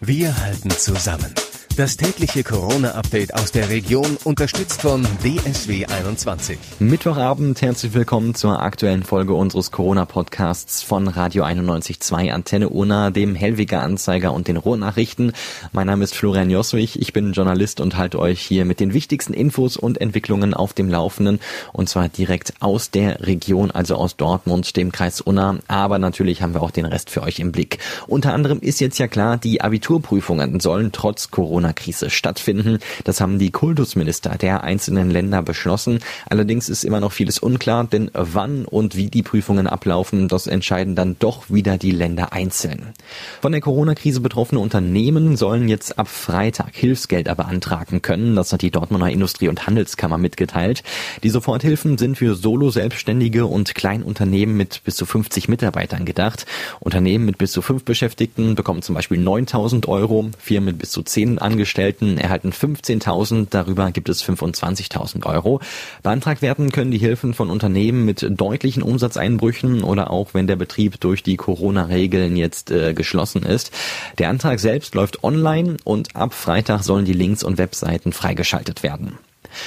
Wir halten zusammen. Das tägliche Corona-Update aus der Region unterstützt von DSW 21. Mittwochabend, herzlich willkommen zur aktuellen Folge unseres Corona-Podcasts von Radio 91.2 Antenne Una, dem Hellwiger Anzeiger und den Ruhrnachrichten. Mein Name ist Florian Joswig, ich bin Journalist und halte euch hier mit den wichtigsten Infos und Entwicklungen auf dem Laufenden und zwar direkt aus der Region, also aus Dortmund, dem Kreis Unna, aber natürlich haben wir auch den Rest für euch im Blick. Unter anderem ist jetzt ja klar, die Abiturprüfungen sollen trotz Corona Corona-Krise stattfinden. Das haben die Kultusminister der einzelnen Länder beschlossen. Allerdings ist immer noch vieles unklar, denn wann und wie die Prüfungen ablaufen, das entscheiden dann doch wieder die Länder einzeln. Von der Corona-Krise betroffene Unternehmen sollen jetzt ab Freitag Hilfsgelder beantragen können. Das hat die Dortmunder Industrie- und Handelskammer mitgeteilt. Die Soforthilfen sind für Solo-Selbstständige und Kleinunternehmen mit bis zu 50 Mitarbeitern gedacht. Unternehmen mit bis zu fünf Beschäftigten bekommen zum Beispiel 9000 Euro, Firmen mit bis zu zehn Angestellten erhalten 15.000, darüber gibt es 25.000 Euro. Beantragt werden können die Hilfen von Unternehmen mit deutlichen Umsatzeinbrüchen oder auch wenn der Betrieb durch die Corona-Regeln jetzt äh, geschlossen ist. Der Antrag selbst läuft online und ab Freitag sollen die Links und Webseiten freigeschaltet werden.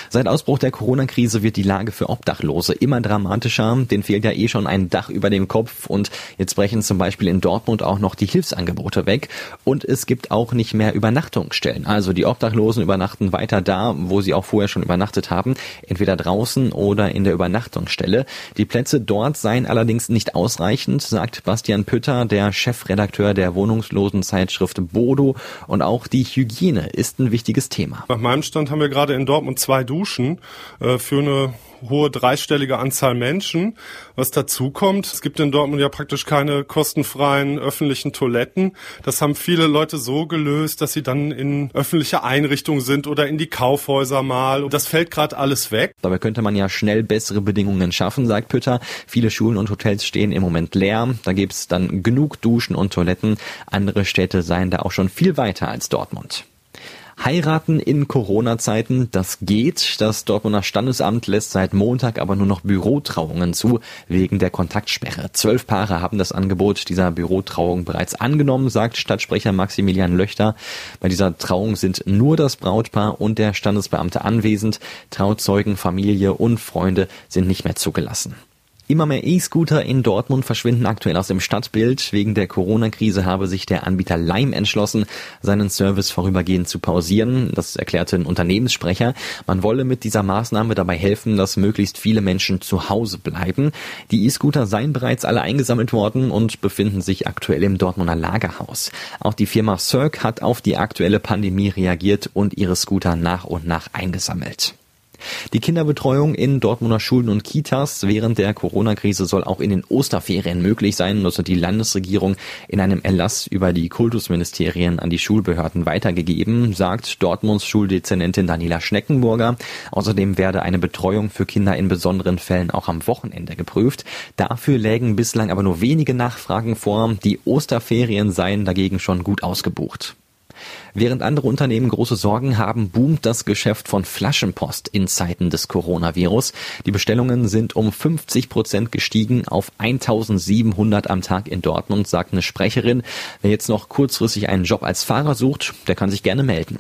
Seit Ausbruch der Corona-Krise wird die Lage für Obdachlose immer dramatischer. Den fehlt ja eh schon ein Dach über dem Kopf und jetzt brechen zum Beispiel in Dortmund auch noch die Hilfsangebote weg und es gibt auch nicht mehr Übernachtungsstellen. Also die Obdachlosen übernachten weiter da, wo sie auch vorher schon übernachtet haben, entweder draußen oder in der Übernachtungsstelle. Die Plätze dort seien allerdings nicht ausreichend, sagt Bastian Pütter, der Chefredakteur der Wohnungslosenzeitschrift Bodo und auch die Hygiene ist ein wichtiges Thema. Nach meinem Stand haben wir gerade in Dortmund zwei zwei Duschen äh, für eine hohe dreistellige Anzahl Menschen. Was dazu kommt, es gibt in Dortmund ja praktisch keine kostenfreien öffentlichen Toiletten. Das haben viele Leute so gelöst, dass sie dann in öffentliche Einrichtungen sind oder in die Kaufhäuser mal. Das fällt gerade alles weg. Dabei könnte man ja schnell bessere Bedingungen schaffen, sagt Pütter. Viele Schulen und Hotels stehen im Moment leer. Da gibt's dann genug Duschen und Toiletten. Andere Städte seien da auch schon viel weiter als Dortmund. Heiraten in Corona-Zeiten, das geht. Das Dortmunder Standesamt lässt seit Montag aber nur noch Bürotrauungen zu, wegen der Kontaktsperre. Zwölf Paare haben das Angebot dieser Bürotrauung bereits angenommen, sagt Stadtsprecher Maximilian Löchter. Bei dieser Trauung sind nur das Brautpaar und der Standesbeamte anwesend. Trauzeugen, Familie und Freunde sind nicht mehr zugelassen. Immer mehr E-Scooter in Dortmund verschwinden aktuell aus dem Stadtbild. Wegen der Corona-Krise habe sich der Anbieter Lime entschlossen, seinen Service vorübergehend zu pausieren. Das erklärte ein Unternehmenssprecher. Man wolle mit dieser Maßnahme dabei helfen, dass möglichst viele Menschen zu Hause bleiben. Die E-Scooter seien bereits alle eingesammelt worden und befinden sich aktuell im Dortmunder Lagerhaus. Auch die Firma Cirque hat auf die aktuelle Pandemie reagiert und ihre Scooter nach und nach eingesammelt. Die Kinderbetreuung in Dortmunder Schulen und Kitas während der Corona-Krise soll auch in den Osterferien möglich sein. Das hat die Landesregierung in einem Erlass über die Kultusministerien an die Schulbehörden weitergegeben, sagt Dortmunds Schuldezernentin Daniela Schneckenburger. Außerdem werde eine Betreuung für Kinder in besonderen Fällen auch am Wochenende geprüft. Dafür lägen bislang aber nur wenige Nachfragen vor. Die Osterferien seien dagegen schon gut ausgebucht. Während andere Unternehmen große Sorgen haben, boomt das Geschäft von Flaschenpost in Zeiten des Coronavirus. Die Bestellungen sind um 50 Prozent gestiegen auf 1700 am Tag in Dortmund, sagt eine Sprecherin. Wer jetzt noch kurzfristig einen Job als Fahrer sucht, der kann sich gerne melden.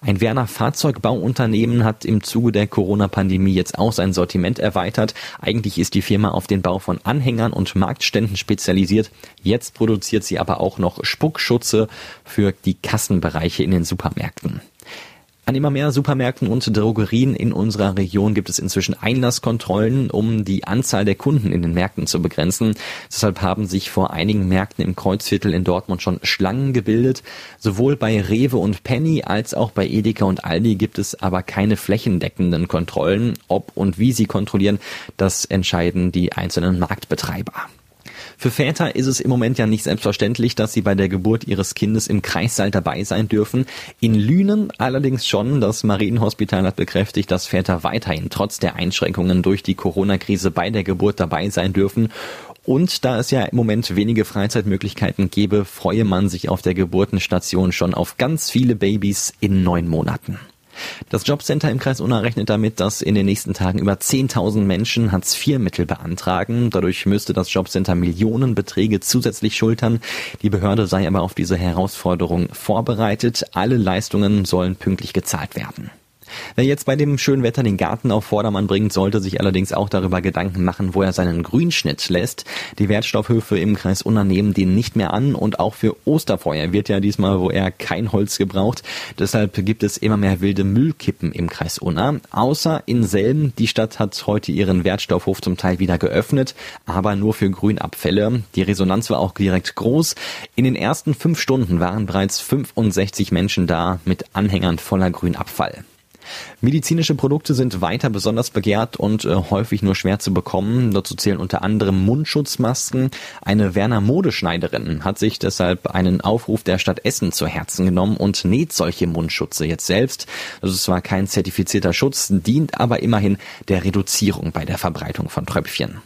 Ein Werner Fahrzeugbauunternehmen hat im Zuge der Corona-Pandemie jetzt auch sein Sortiment erweitert. Eigentlich ist die Firma auf den Bau von Anhängern und Marktständen spezialisiert. Jetzt produziert sie aber auch noch Spuckschutze für die Kassenbereiche in den Supermärkten. An immer mehr Supermärkten und Drogerien in unserer Region gibt es inzwischen Einlasskontrollen, um die Anzahl der Kunden in den Märkten zu begrenzen. Deshalb haben sich vor einigen Märkten im Kreuzviertel in Dortmund schon Schlangen gebildet. Sowohl bei Rewe und Penny als auch bei Edeka und Aldi gibt es aber keine flächendeckenden Kontrollen. Ob und wie sie kontrollieren, das entscheiden die einzelnen Marktbetreiber. Für Väter ist es im Moment ja nicht selbstverständlich, dass sie bei der Geburt ihres Kindes im Kreissaal dabei sein dürfen. In Lünen allerdings schon. Das Marienhospital hat bekräftigt, dass Väter weiterhin trotz der Einschränkungen durch die Corona-Krise bei der Geburt dabei sein dürfen. Und da es ja im Moment wenige Freizeitmöglichkeiten gäbe, freue man sich auf der Geburtenstation schon auf ganz viele Babys in neun Monaten. Das Jobcenter im Kreis Unna rechnet damit, dass in den nächsten Tagen über 10.000 Menschen Hartz-IV-Mittel beantragen. Dadurch müsste das Jobcenter Millionenbeträge zusätzlich schultern. Die Behörde sei aber auf diese Herausforderung vorbereitet. Alle Leistungen sollen pünktlich gezahlt werden. Wer jetzt bei dem schönen Wetter den Garten auf Vordermann bringt, sollte sich allerdings auch darüber Gedanken machen, wo er seinen Grünschnitt lässt. Die Wertstoffhöfe im Kreis Unna nehmen den nicht mehr an und auch für Osterfeuer wird ja diesmal, wo er kein Holz gebraucht. Deshalb gibt es immer mehr wilde Müllkippen im Kreis Unna. Außer in Selben. Die Stadt hat heute ihren Wertstoffhof zum Teil wieder geöffnet, aber nur für Grünabfälle. Die Resonanz war auch direkt groß. In den ersten fünf Stunden waren bereits 65 Menschen da mit Anhängern voller Grünabfall. Medizinische Produkte sind weiter besonders begehrt und äh, häufig nur schwer zu bekommen. Dazu zählen unter anderem Mundschutzmasken. Eine Werner Modeschneiderin hat sich deshalb einen Aufruf der Stadt Essen zu Herzen genommen und näht solche Mundschutze jetzt selbst. Das ist zwar kein zertifizierter Schutz, dient aber immerhin der Reduzierung bei der Verbreitung von Tröpfchen.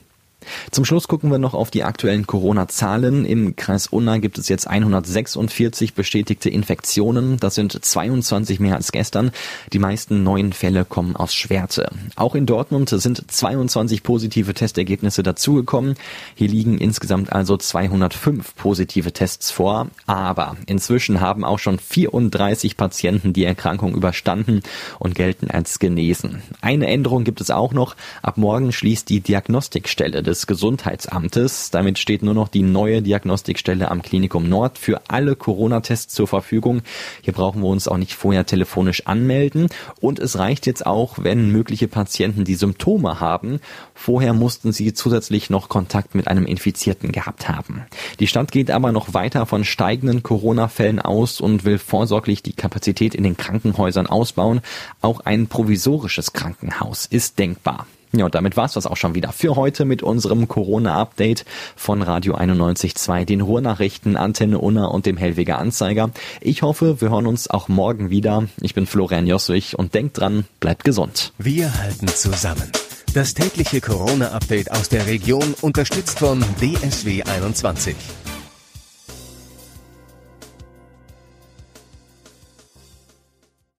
Zum Schluss gucken wir noch auf die aktuellen Corona-Zahlen. Im Kreis Unna gibt es jetzt 146 bestätigte Infektionen. Das sind 22 mehr als gestern. Die meisten neuen Fälle kommen aus Schwerte. Auch in Dortmund sind 22 positive Testergebnisse dazugekommen. Hier liegen insgesamt also 205 positive Tests vor. Aber inzwischen haben auch schon 34 Patienten die Erkrankung überstanden und gelten als genesen. Eine Änderung gibt es auch noch. Ab morgen schließt die Diagnostikstelle des des Gesundheitsamtes. Damit steht nur noch die neue Diagnostikstelle am Klinikum Nord für alle Corona-Tests zur Verfügung. Hier brauchen wir uns auch nicht vorher telefonisch anmelden. Und es reicht jetzt auch, wenn mögliche Patienten die Symptome haben. Vorher mussten sie zusätzlich noch Kontakt mit einem Infizierten gehabt haben. Die Stadt geht aber noch weiter von steigenden Corona-Fällen aus und will vorsorglich die Kapazität in den Krankenhäusern ausbauen. Auch ein provisorisches Krankenhaus ist denkbar. Ja, und damit war's das auch schon wieder für heute mit unserem Corona-Update von Radio 91.2, den Ruhrnachrichten, Antenne Unna und dem Hellweger Anzeiger. Ich hoffe, wir hören uns auch morgen wieder. Ich bin Florian Josswig und denkt dran, bleibt gesund. Wir halten zusammen. Das tägliche Corona-Update aus der Region unterstützt von DSW 21.